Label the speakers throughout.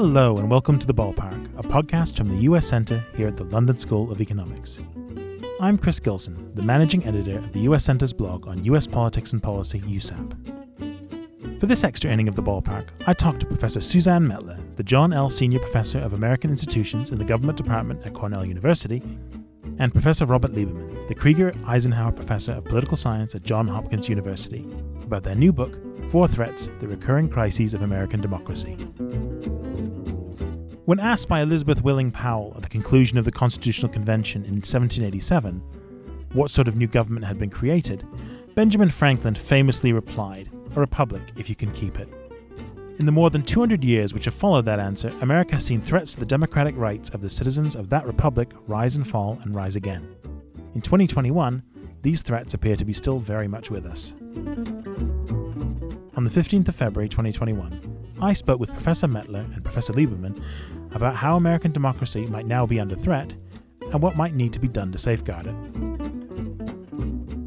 Speaker 1: Hello, and welcome to The Ballpark, a podcast from the US Centre here at the London School of Economics. I'm Chris Gilson, the managing editor of the US Centre's blog on US politics and policy, USApp. For this extra inning of The Ballpark, I talked to Professor Suzanne Mettler, the John L. Senior Professor of American Institutions in the Government Department at Cornell University, and Professor Robert Lieberman, the Krieger Eisenhower Professor of Political Science at Johns Hopkins University, about their new book, Four Threats The Recurring Crises of American Democracy. When asked by Elizabeth Willing Powell at the conclusion of the Constitutional Convention in 1787 what sort of new government had been created, Benjamin Franklin famously replied, A republic, if you can keep it. In the more than 200 years which have followed that answer, America has seen threats to the democratic rights of the citizens of that republic rise and fall and rise again. In 2021, these threats appear to be still very much with us. On the 15th of February 2021, I spoke with Professor Mettler and Professor Lieberman about how American democracy might now be under threat and what might need to be done to safeguard it.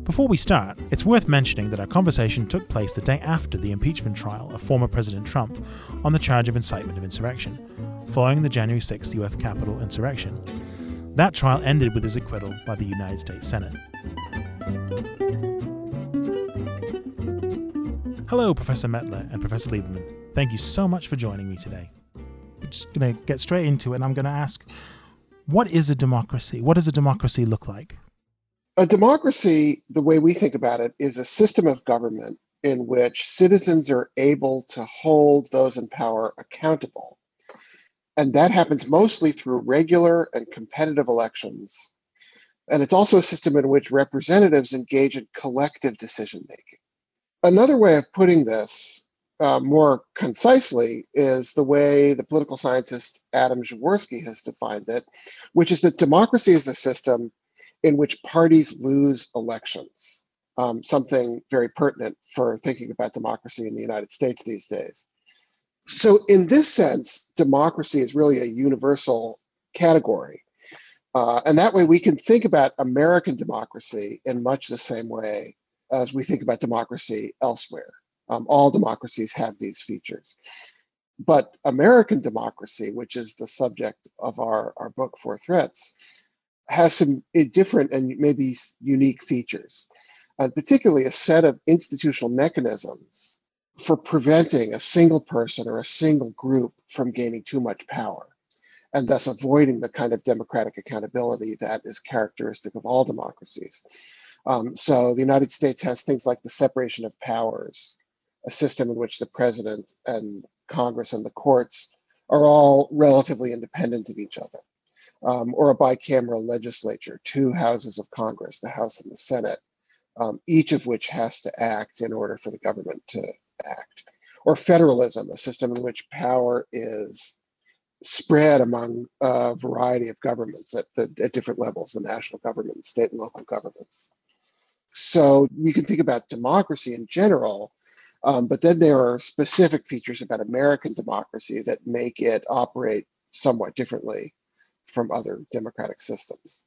Speaker 1: Before we start, it's worth mentioning that our conversation took place the day after the impeachment trial of former President Trump on the charge of incitement of insurrection, following the January 6th US Capitol insurrection. That trial ended with his acquittal by the United States Senate. Hello, Professor Mettler and Professor Lieberman. Thank you so much for joining me today. I'm just going to get straight into it, and I'm going to ask what is a democracy? What does a democracy look like?
Speaker 2: A democracy, the way we think about it, is a system of government in which citizens are able to hold those in power accountable. And that happens mostly through regular and competitive elections. And it's also a system in which representatives engage in collective decision making. Another way of putting this uh, more concisely is the way the political scientist Adam Przeworski has defined it, which is that democracy is a system in which parties lose elections, um, something very pertinent for thinking about democracy in the United States these days. So, in this sense, democracy is really a universal category. Uh, and that way, we can think about American democracy in much the same way as we think about democracy elsewhere. Um, all democracies have these features. But American democracy, which is the subject of our, our book, Four Threats, has some eh, different and maybe unique features, and particularly a set of institutional mechanisms for preventing a single person or a single group from gaining too much power and thus avoiding the kind of democratic accountability that is characteristic of all democracies. Um, so the United States has things like the separation of powers, a system in which the president and Congress and the courts are all relatively independent of each other, um, or a bicameral legislature, two houses of Congress, the House and the Senate, um, each of which has to act in order for the government to act. Or federalism, a system in which power is spread among a variety of governments at, the, at different levels the national government, state and local governments. So you can think about democracy in general, um, but then there are specific features about American democracy that make it operate somewhat differently from other democratic systems.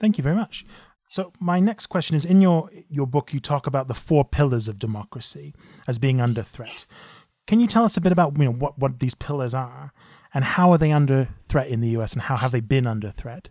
Speaker 1: Thank you very much. So my next question is in your your book you talk about the four pillars of democracy as being under threat. Can you tell us a bit about you know what, what these pillars are and how are they under threat in the US and how have they been under threat?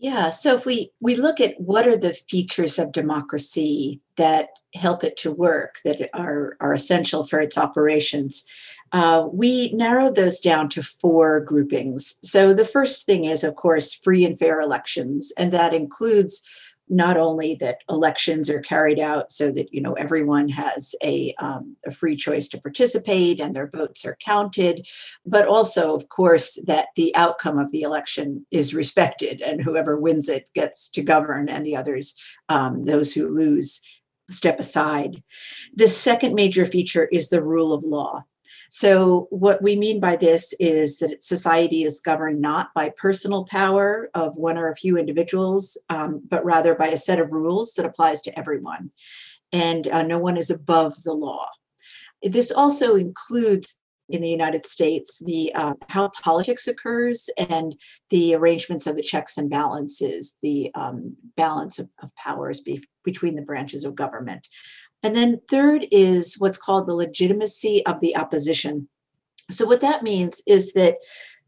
Speaker 3: Yeah, so if we we look at what are the features of democracy that help it to work, that are are essential for its operations, uh, we narrowed those down to four groupings. So the first thing is, of course, free and fair elections, and that includes not only that elections are carried out so that you know everyone has a, um, a free choice to participate and their votes are counted but also of course that the outcome of the election is respected and whoever wins it gets to govern and the others um, those who lose step aside. The second major feature is the rule of law so, what we mean by this is that society is governed not by personal power of one or a few individuals, um, but rather by a set of rules that applies to everyone. And uh, no one is above the law. This also includes in the United States, the uh, how politics occurs and the arrangements of the checks and balances, the um, balance of, of powers be, between the branches of government. And then third is what's called the legitimacy of the opposition. So, what that means is that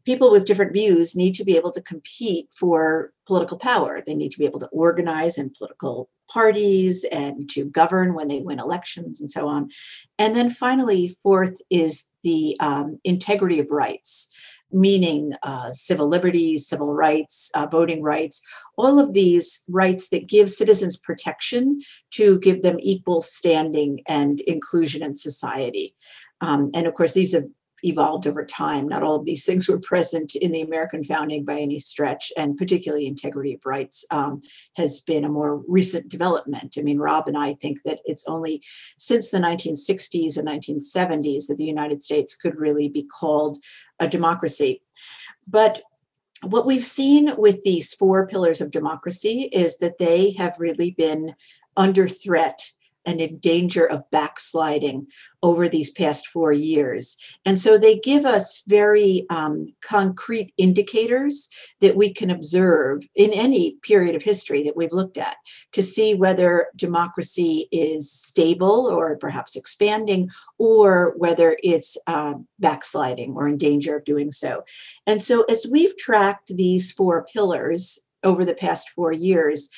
Speaker 3: people with different views need to be able to compete for political power. They need to be able to organize in political parties and to govern when they win elections and so on. And then finally, fourth is the um, integrity of rights meaning uh, civil liberties, civil rights, uh, voting rights, all of these rights that give citizens protection to give them equal standing and inclusion in society. Um, and of course, these have evolved over time. Not all of these things were present in the American founding by any stretch, and particularly integrity of rights um, has been a more recent development. I mean, Rob and I think that it's only since the 1960s and 1970s that the United States could really be called a democracy. But what we've seen with these four pillars of democracy is that they have really been under threat and in danger of backsliding over these past four years. And so they give us very um, concrete indicators that we can observe in any period of history that we've looked at to see whether democracy is stable or perhaps expanding or whether it's uh, backsliding or in danger of doing so. And so as we've tracked these four pillars, over the past four years,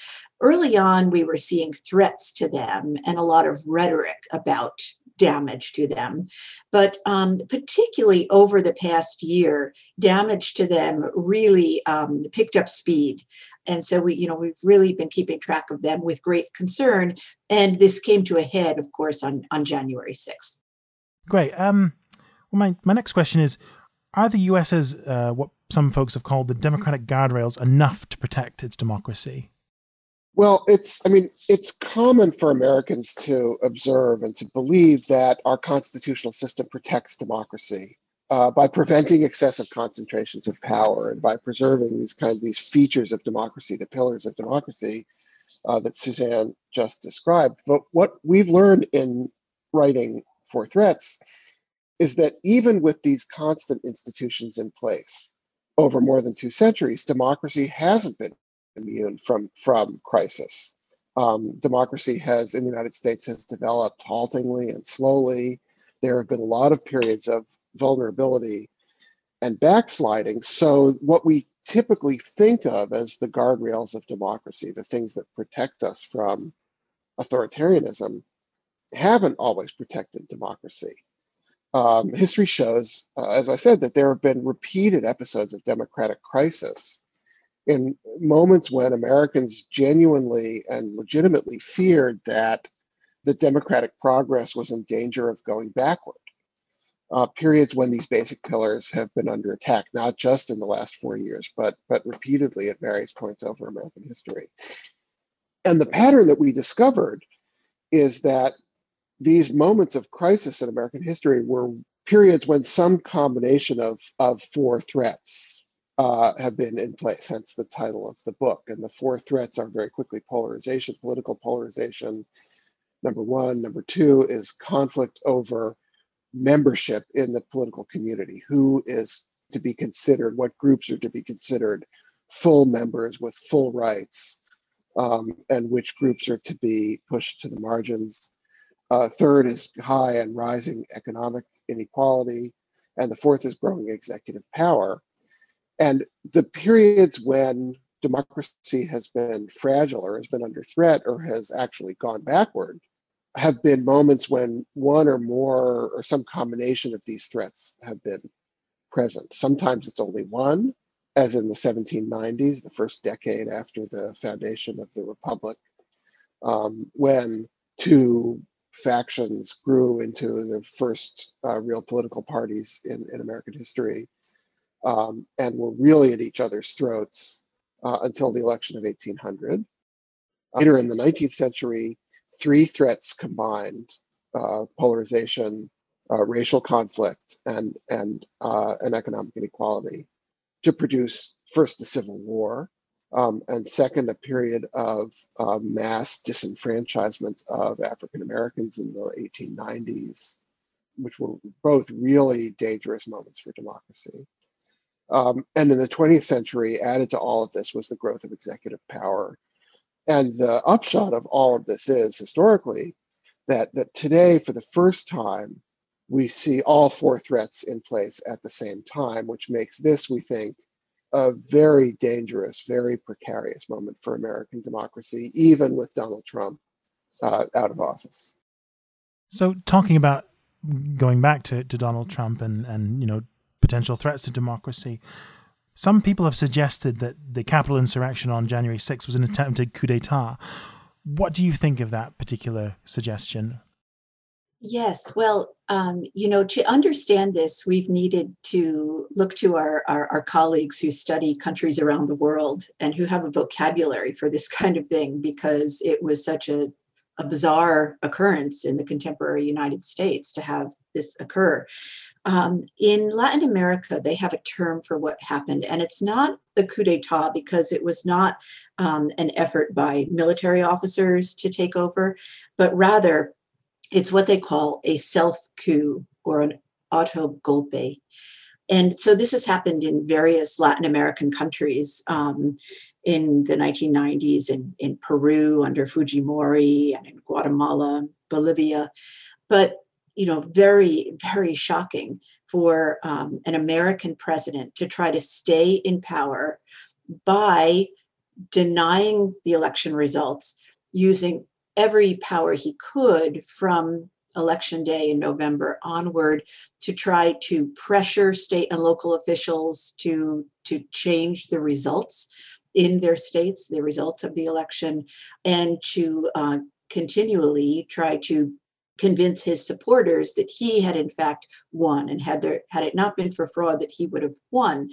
Speaker 3: early on, we were seeing threats to them and a lot of rhetoric about damage to them. But um, particularly over the past year, damage to them really um, picked up speed. And so we, you know, we've really been keeping track of them with great concern. And this came to a head, of course, on, on January 6th.
Speaker 1: Great. Um, well, my, my next question is Are the US's, uh, what some folks have called the democratic guardrails, enough to protect its democracy?
Speaker 2: Well, it's, I mean, it's common for Americans to observe and to believe that our constitutional system protects democracy uh, by preventing excessive concentrations of power and by preserving these kind of these features of democracy, the pillars of democracy uh, that Suzanne just described. But what we've learned in writing Four Threats is that even with these constant institutions in place over more than two centuries, democracy hasn't been immune from from crisis. Um, democracy has in the United States has developed haltingly and slowly. There have been a lot of periods of vulnerability and backsliding. So what we typically think of as the guardrails of democracy, the things that protect us from authoritarianism, haven't always protected democracy. Um, history shows, uh, as I said, that there have been repeated episodes of democratic crisis in moments when Americans genuinely and legitimately feared that the democratic progress was in danger of going backward. Uh, periods when these basic pillars have been under attack, not just in the last four years, but but repeatedly at various points over American history. And the pattern that we discovered is that these moments of crisis in American history were periods when some combination of, of four threats uh, have been in place, hence the title of the book. And the four threats are very quickly polarization, political polarization, number one. Number two is conflict over membership in the political community. Who is to be considered, what groups are to be considered full members with full rights, um, and which groups are to be pushed to the margins. Uh, third is high and rising economic inequality. And the fourth is growing executive power. And the periods when democracy has been fragile or has been under threat or has actually gone backward have been moments when one or more or some combination of these threats have been present. Sometimes it's only one, as in the 1790s, the first decade after the foundation of the Republic, um, when two factions grew into the first uh, real political parties in, in American history um, and were really at each other's throats uh, until the election of 1800. Later in the 19th century, three threats combined uh, polarization, uh, racial conflict, and, and, uh, and economic inequality to produce first the Civil War, um, and second, a period of uh, mass disenfranchisement of African Americans in the 1890s, which were both really dangerous moments for democracy. Um, and in the 20th century, added to all of this was the growth of executive power. And the upshot of all of this is historically that, that today, for the first time, we see all four threats in place at the same time, which makes this, we think, a very dangerous, very precarious moment for American democracy, even with Donald Trump uh, out of office.
Speaker 1: So, talking about going back to, to Donald Trump and, and you know potential threats to democracy, some people have suggested that the Capitol insurrection on January 6th was an attempted coup d'état. What do you think of that particular suggestion?
Speaker 3: Yes, well, um, you know, to understand this, we've needed to look to our, our, our, colleagues who study countries around the world and who have a vocabulary for this kind of thing because it was such a, a bizarre occurrence in the contemporary United States to have this occur. Um, in Latin America, they have a term for what happened, and it's not the coup d'etat because it was not um, an effort by military officers to take over, but rather it's what they call a self coup or an auto golpe. And so this has happened in various Latin American countries um, in the 1990s, in, in Peru under Fujimori, and in Guatemala, Bolivia. But you know, very, very shocking for um, an American president to try to stay in power by denying the election results, using every power he could from election day in November onward to try to pressure state and local officials to to change the results in their states, the results of the election, and to uh, continually try to convince his supporters that he had in fact won and had there had it not been for fraud that he would have won.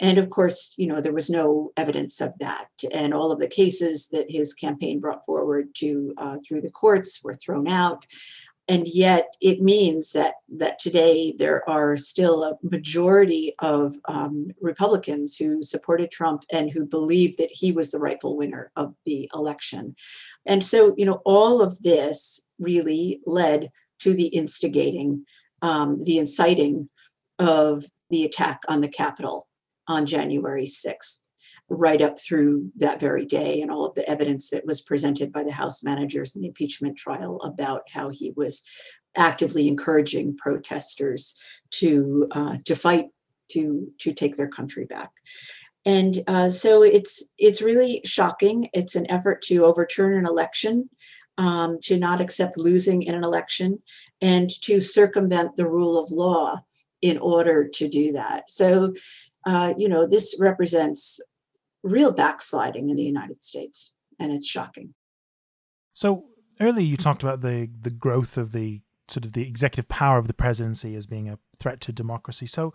Speaker 3: And of course you know there was no evidence of that. And all of the cases that his campaign brought forward to uh, through the courts were thrown out and yet it means that that today there are still a majority of um, Republicans who supported Trump and who believe that he was the rightful winner of the election. And so, you know, all of this really led to the instigating, um, the inciting of the attack on the Capitol on January 6th right up through that very day and all of the evidence that was presented by the House managers in the impeachment trial about how he was actively encouraging protesters to uh, to fight to to take their country back. And uh, so it's it's really shocking. It's an effort to overturn an election, um, to not accept losing in an election, and to circumvent the rule of law in order to do that. So, uh, you know, this represents real backsliding in the United States, and it's shocking.
Speaker 1: So earlier you talked about the the growth of the sort of the executive power of the presidency as being a threat to democracy. So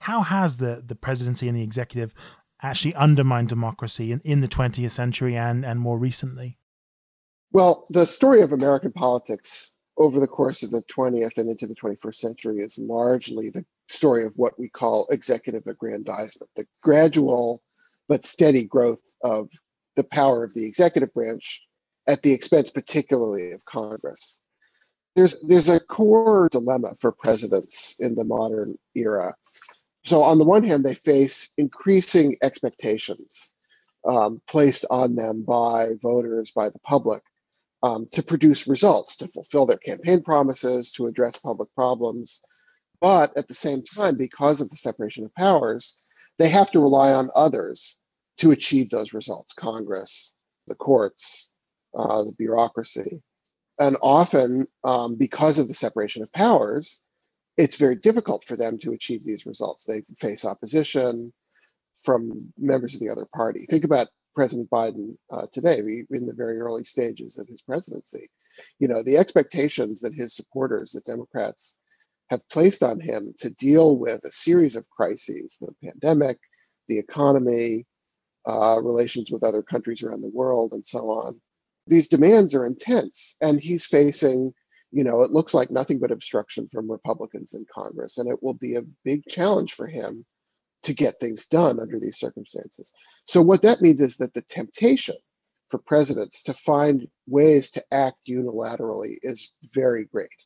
Speaker 1: how has the the presidency and the executive actually undermined democracy in, in the 20th century and and more recently?
Speaker 2: Well, the story of American politics over the course of the 20th and into the 21st century is largely the story of what we call executive aggrandizement, the gradual but steady growth of the power of the executive branch at the expense particularly of Congress. There's there's a core dilemma for presidents in the modern era. So on the one hand, they face increasing expectations um, placed on them by voters, by the public, um, to produce results, to fulfill their campaign promises, to address public problems. But at the same time, because of the separation of powers, they have to rely on others to achieve those results Congress, the courts, uh, the bureaucracy. And often, um, because of the separation of powers, it's very difficult for them to achieve these results. They face opposition from members of the other party. Think about President Biden uh, today, in the very early stages of his presidency. You know, the expectations that his supporters, the Democrats, have placed on him to deal with a series of crises the pandemic, the economy, uh, relations with other countries around the world, and so on. These demands are intense, and he's facing, you know, it looks like nothing but obstruction from Republicans in Congress, and it will be a big challenge for him to get things done under these circumstances. So, what that means is that the temptation for presidents to find ways to act unilaterally is very great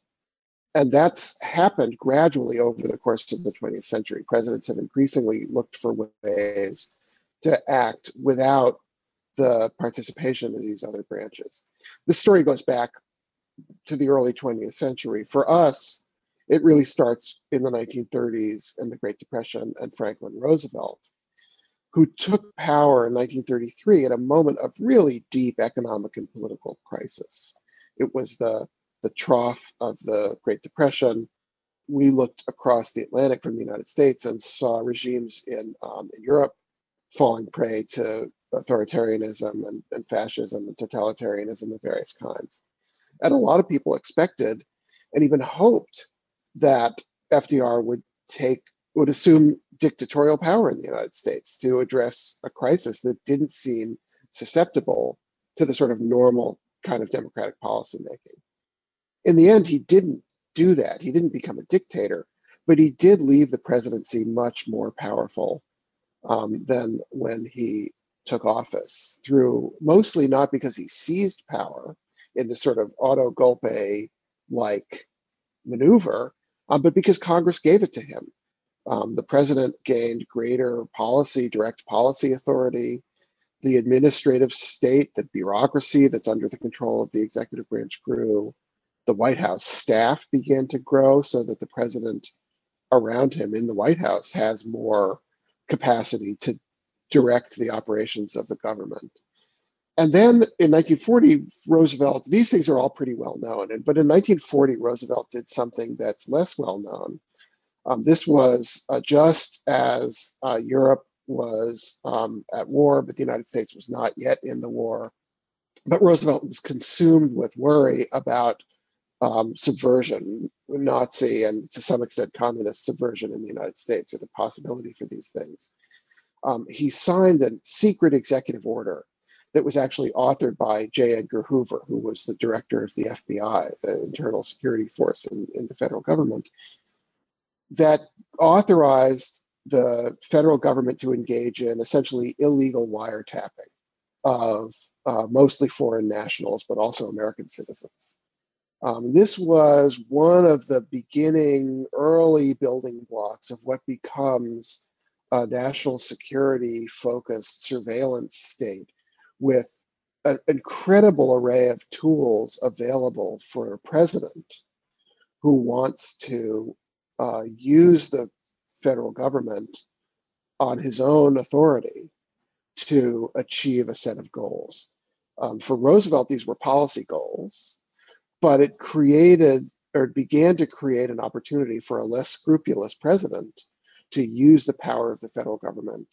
Speaker 2: and that's happened gradually over the course of the 20th century. Presidents have increasingly looked for ways to act without the participation of these other branches. The story goes back to the early 20th century. For us, It really starts in the 1930s and the Great Depression and Franklin Roosevelt, who took power in 1933 at a moment of really deep economic and political crisis. It was the, the trough of the Great Depression. We looked across the Atlantic from the United States and saw regimes in, um, in Europe falling prey to authoritarianism and, and fascism and totalitarianism of various kinds. And a lot of people expected and even hoped that FDR would take would assume dictatorial power in the United States to address a crisis that didn't seem susceptible to the sort of normal kind of democratic policymaking. In the end, he didn't do that. He didn't become a dictator, but he did leave the presidency much more powerful um, than when he took office through mostly not because he seized power in the sort of auto golpe like maneuver, um, but because Congress gave it to him. Um, the president gained greater policy, direct policy authority. The administrative state, the bureaucracy that's under the control of the executive branch grew. The White House staff began to grow so that the president around him in the White House has more capacity to direct the operations of the government. And then in 1940, Roosevelt, these things are all pretty well known. But in 1940, Roosevelt did something that's less well known. Um, this was uh, just as uh, Europe was um, at war, but the United States was not yet in the war. But Roosevelt was consumed with worry about um, subversion, Nazi and to some extent communist subversion in the United States, or the possibility for these things. Um, he signed a secret executive order that was actually authored by J. Edgar Hoover, who was the director of the FBI, the internal security force in, in the federal government, that authorized the federal government to engage in essentially illegal wiretapping of uh, mostly foreign nationals, but also American citizens. Um, this was one of the beginning early building blocks of what becomes a national security focused surveillance state with an incredible array of tools available for a president who wants to uh, use the federal government on his own authority to achieve a set of goals. Um, for Roosevelt, these were policy goals, but it created or began to create an opportunity for a less scrupulous president to use the power of the federal government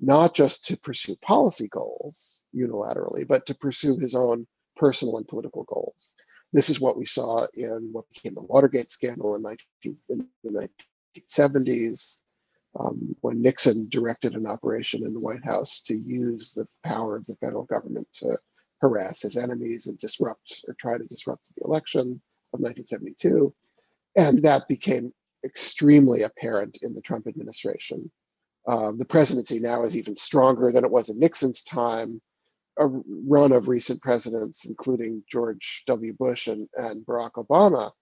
Speaker 2: not just to pursue policy goals unilaterally, but to pursue his own personal and political goals. This is what we saw in what became the Watergate scandal in, 19, in the 1970s, um, when Nixon directed an operation in the White House to use the power of the federal government to harass his enemies and disrupt or try to disrupt the election of 1972. And that became extremely apparent in the Trump administration um, the presidency now is even stronger than it was in Nixon's time. A run of recent presidents, including George W. Bush and, and Barack Obama,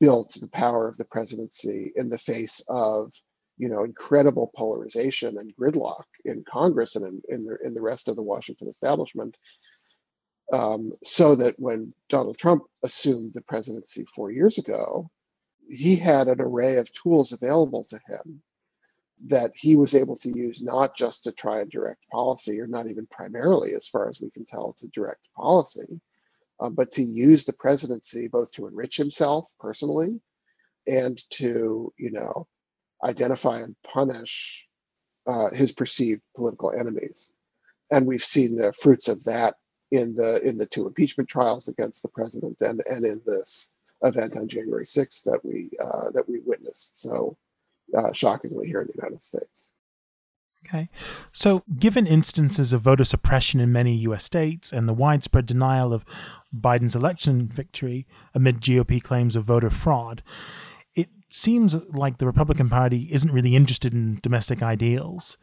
Speaker 2: built the power of the presidency in the face of you know incredible polarization and gridlock in Congress and in, in, the, in the rest of the Washington establishment. Um, so that when Donald Trump assumed the presidency four years ago, he had an array of tools available to him that he was able to use not just to try and direct policy, or not even primarily, as far as we can tell, to direct policy, uh, but to use the presidency both to enrich himself personally and to, you know, identify and punish uh, his perceived political enemies. And we've seen the fruits of that in the in the two impeachment trials against the president and and in this event on January 6th that we uh, that we witnessed. So uh, shockingly here in the United States.
Speaker 1: Okay. So, given instances of voter suppression in many US states and the widespread denial of Biden's election victory amid GOP claims of voter fraud, it seems like the Republican Party isn't really interested in domestic ideals.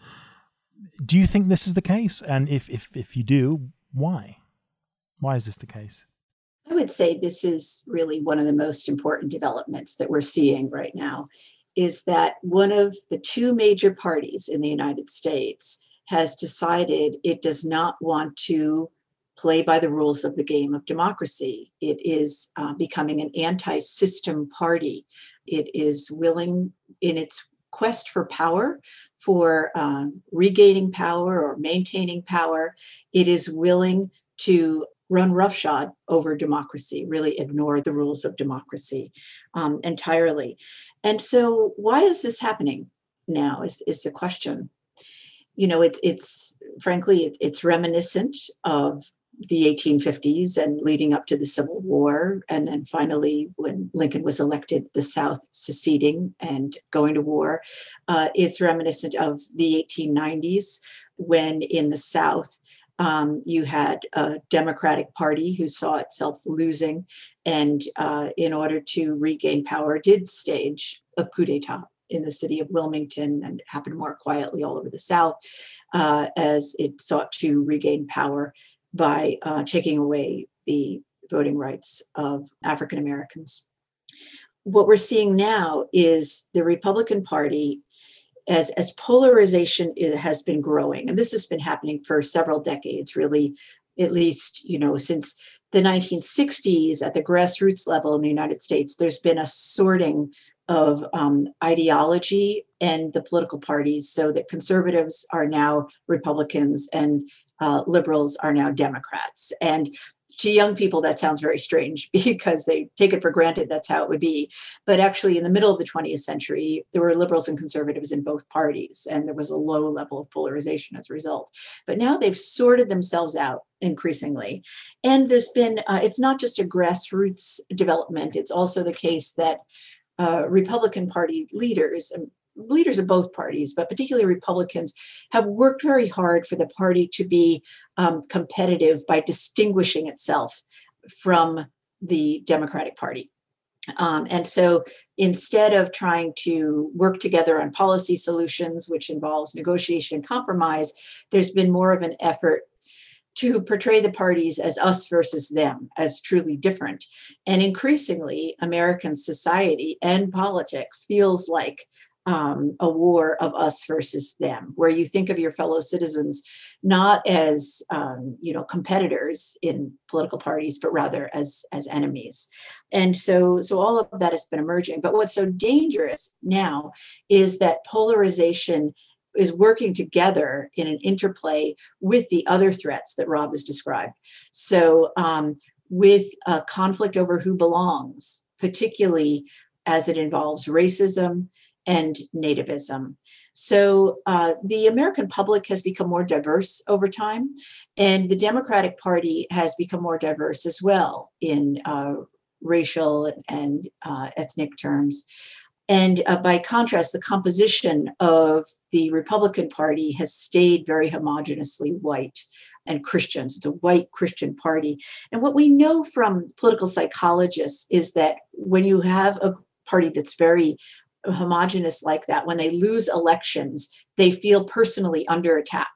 Speaker 1: Do you think this is the case? And if, if, if you do, why? Why is this the case?
Speaker 3: I would say this is really one of the most important developments that we're seeing right now is that one of the two major parties in the United States has decided it does not want to play by the rules of the game of democracy. It is uh, becoming an anti system party. It is willing, in its quest for power, for uh, regaining power or maintaining power, it is willing to run roughshod over democracy, really ignore the rules of democracy um, entirely. And so, why is this happening now? Is, is the question. You know, it's it's frankly it's reminiscent of the 1850s and leading up to the Civil War, and then finally when Lincoln was elected, the South seceding and going to war. Uh, it's reminiscent of the 1890s when in the South um, you had a Democratic Party who saw itself losing, and uh, in order to regain power, did stage a coup d'état in the city of Wilmington and happened more quietly all over the South uh, as it sought to regain power by uh, taking away the voting rights of African Americans. What we're seeing now is the Republican Party as as polarization has been growing and this has been happening for several decades really at least you know since the 1960s at the grassroots level in the united states there's been a sorting of um, ideology and the political parties so that conservatives are now republicans and uh, liberals are now democrats. And to young people that sounds very strange because they take it for granted that's how it would be. But actually in the middle of the 20th century there were liberals and conservatives in both parties and there was a low level of polarization as a result. But now they've sorted themselves out increasingly. And there's been uh, it's not just a grassroots development it's also the case that uh, republican party leaders leaders of both parties, but particularly Republicans, have worked very hard for the party to be um, competitive by distinguishing itself from the Democratic Party. Um, and so instead of trying to work together on policy solutions, which involves negotiation and compromise, there's been more of an effort to portray the parties as us versus them, as truly different. And increasingly, American society and politics feels like um, a war of us versus them, where you think of your fellow citizens not as um, you know competitors in political parties, but rather as as enemies. And so so all of that has been emerging. But what's so dangerous now is that polarization is working together in an interplay with the other threats that Rob has described. So um, with a conflict over who belongs, particularly as it involves racism and nativism. So uh, the American public has become more diverse over time, and the Democratic Party has become more diverse as well in uh, racial and uh, ethnic terms. And uh, by contrast, the composition of the Republican Party has stayed very homogeneously white and Christians. It's a white Christian party. And what we know from political psychologists is that when you have a party that's very homogenous like that, when they lose elections, they feel personally under attack.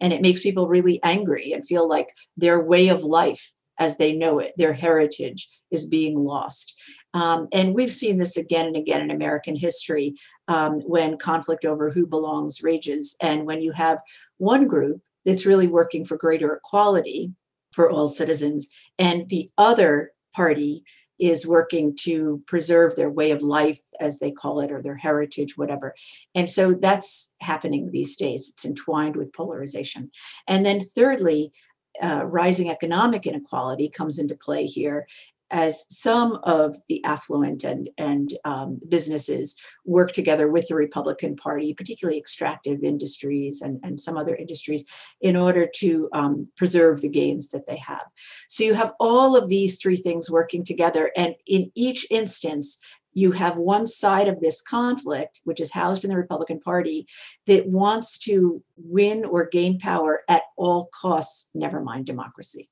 Speaker 3: And it makes people really angry and feel like their way of life as they know it, their heritage is being lost. Um, and we've seen this again and again in American history um, when conflict over who belongs rages. And when you have one group that's really working for greater equality for all citizens, and the other party is working to preserve their way of life, as they call it, or their heritage, whatever. And so that's happening these days. It's entwined with polarization. And then, thirdly, uh, rising economic inequality comes into play here as some of the affluent and, and um, businesses work together with the Republican Party, particularly extractive industries and, and some other industries, in order to um, preserve the gains that they have. So you have all of these three things working together. And in each instance, you have one side of this conflict, which is housed in the Republican Party, that wants to win or gain power at all costs, never mind democracy.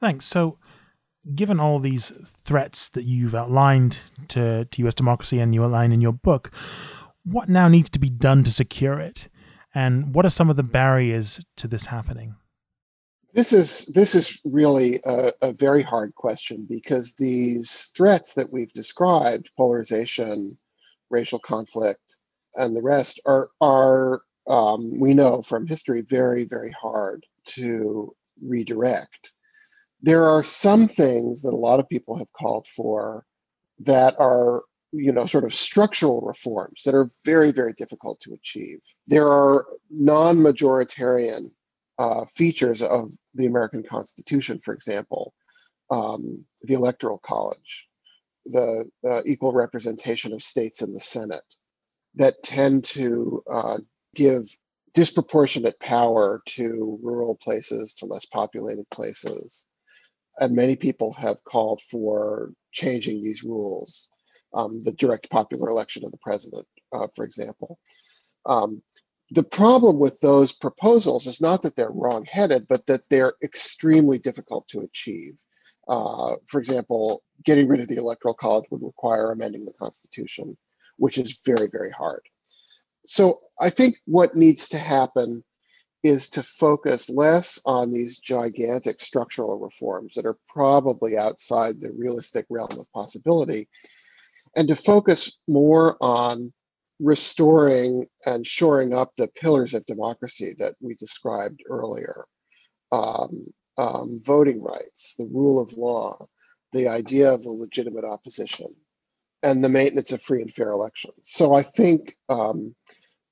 Speaker 1: Thanks. So, given all these threats that you've outlined to, to US democracy and you outline in your book, what now needs to be done to secure it? And what are some of the barriers to this happening?
Speaker 2: This is this is really a, a very hard question because these threats that we've described, polarization, racial conflict, and the rest, are are um, we know from history very very hard to redirect there are some things that a lot of people have called for that are you know sort of structural reforms that are very very difficult to achieve. There are non-majoritarian uh, features of the american constitution for example um, the electoral college the uh, equal representation of states in the senate that tend to uh, give disproportionate power to rural places to less populated places and many people have called for changing these rules. Um, the direct popular election of the president, uh, for example. Um, the problem with those proposals is not that they're wrong-headed, but that they're extremely difficult to achieve. Uh, for example, getting rid of the electoral college would require amending the constitution, which is very, very hard. So I think what needs to happen is to focus less on these gigantic structural reforms that are probably outside the realistic realm of possibility, and to focus more on restoring and shoring up the pillars of democracy that we described earlier um, um, voting rights, the rule of law, the idea of a legitimate opposition, and the maintenance of free and fair elections. So I think um,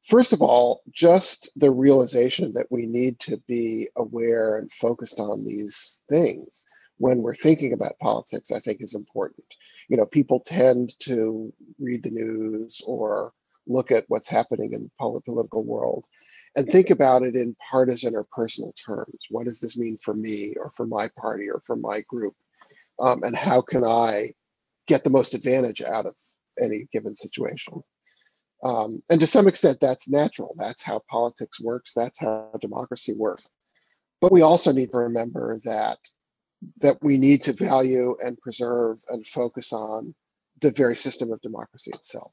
Speaker 2: First of all, just the realization that we need to be aware and focused on these things when we're thinking about politics, I think is important. You know, people tend to read the news or look at what's happening in the political world and think about it in partisan or personal terms. What does this mean for me or for my party or for my group? Um, and how can I get the most advantage out of any given situation? Um, and to some extent, that's natural. That's how politics works. That's how democracy works. But we also need to remember that that we need to value and preserve and focus on the very system of democracy itself.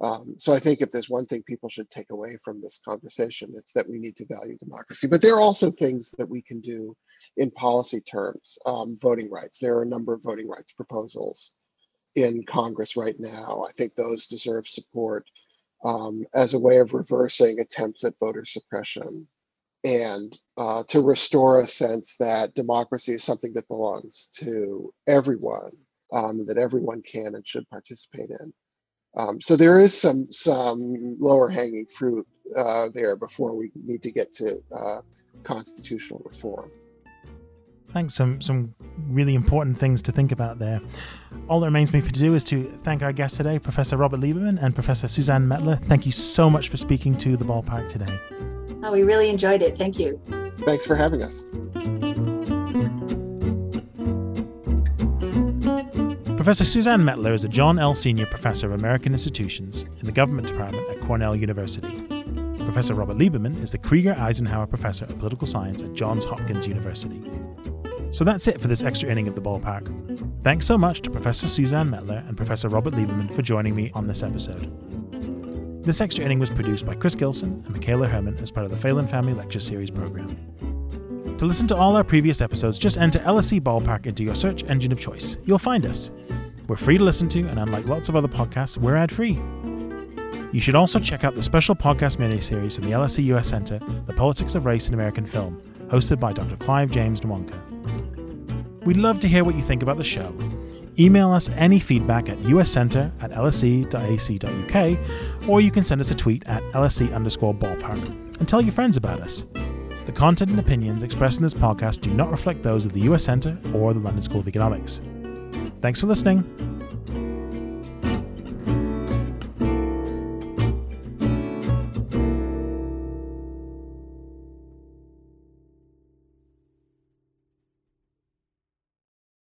Speaker 2: Um, so I think if there's one thing people should take away from this conversation, it's that we need to value democracy. But there are also things that we can do in policy terms. Um, voting rights. There are a number of voting rights proposals in Congress right now. I think those deserve support um, as a way of reversing attempts at voter suppression and uh, to restore a sense that democracy is something that belongs to everyone, um, that everyone can and should participate in. Um, so there is some some lower hanging fruit uh, there before we need to get to uh, constitutional reform.
Speaker 1: Thanks. Some some really important things to think about there. All that remains me for to do is to thank our guests today, Professor Robert Lieberman and Professor Suzanne Mettler. Thank you so much for speaking to the ballpark today.
Speaker 3: Oh, we really enjoyed it. Thank you.
Speaker 2: Thanks for having us.
Speaker 1: Professor Suzanne Mettler is a John L. Senior Professor of American Institutions in the Government Department at Cornell University. Professor Robert Lieberman is the Krieger Eisenhower Professor of Political Science at Johns Hopkins University. So that's it for this extra inning of the ballpark. Thanks so much to Professor Suzanne Mettler and Professor Robert Lieberman for joining me on this episode. This extra inning was produced by Chris Gilson and Michaela Herman as part of the Phelan Family Lecture Series program. To listen to all our previous episodes, just enter LSE Ballpark into your search engine of choice. You'll find us. We're free to listen to, and unlike lots of other podcasts, we're ad free. You should also check out the special podcast miniseries from the LSE US Center, The Politics of Race in American Film, hosted by Dr. Clive James Nwonka. We'd love to hear what you think about the show. Email us any feedback at uscenter at lse.ac.uk, or you can send us a tweet at lse underscore ballpark and tell your friends about us. The content and opinions expressed in this podcast do not reflect those of the US Centre or the London School of Economics. Thanks for listening.